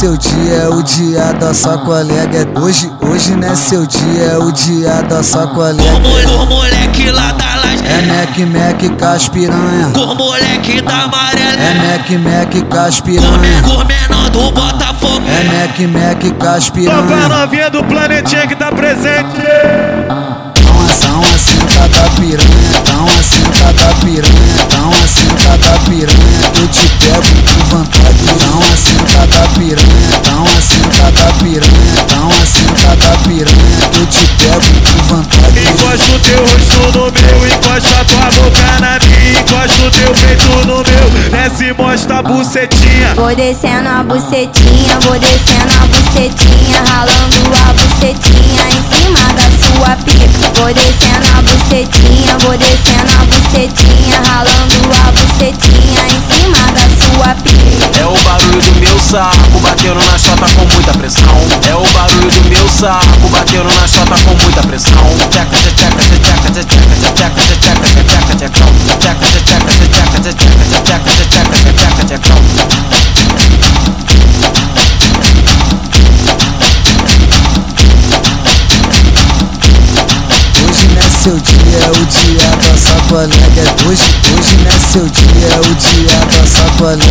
dia, é o dia da sua colega. Hoje, hoje não é seu dia, é o dia da sua colega. O moleque lá da laje. É Mac Mac caspiranha. Com moleque da amarela. É Mac Mac caspiranha. Com menor do Botafogo. É Mac Mac Toca caspiranha. novinha do planetinha que tá presente. Teu rosto no meu, encosta tua boca na minha, encosta o teu peito no meu, desce e mostra a bucetinha. Vou descendo a bucetinha, vou descendo a bucetinha, ralando a bucetinha em cima da sua pica. Vou descendo a bucetinha, vou descendo a bucetinha, ralando a bucetinha em cima da sua pica. É o barulho do meu saco batendo na chota com muita pressão. É o barulho do meu saco batendo na chota com muita pressão. Tcheca, seu dia, é o dia da sua colega. Hoje, hoje não é seu dia, é o dia da sua colega.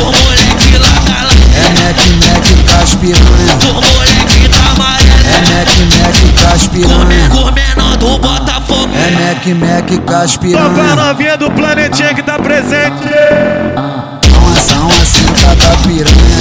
O moleque lá da laje. É Mac Mac caspiranha. Com moleque da É amarela. Mac Mac caspiranha. Com menor do Botafogo. É Mac Mac Toca caspiranha. novinha do planetinha que tá presente. Tão assim, assim cada piranha.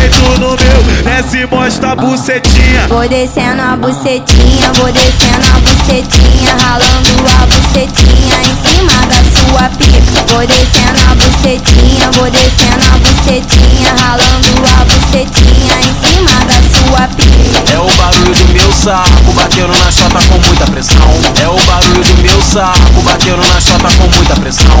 Peito no meu, desce e mostra a bucetinha. Vou descendo a bucetinha, vou descendo a bucetinha, ralando a bucetinha em cima da sua pica. Vou descendo a bucetinha, vou descendo a bucetinha, ralando a bucetinha em cima da sua pica. É o barulho do meu saco batendo na chota com muita pressão. É o barulho do meu saco batendo na chota com muita pressão.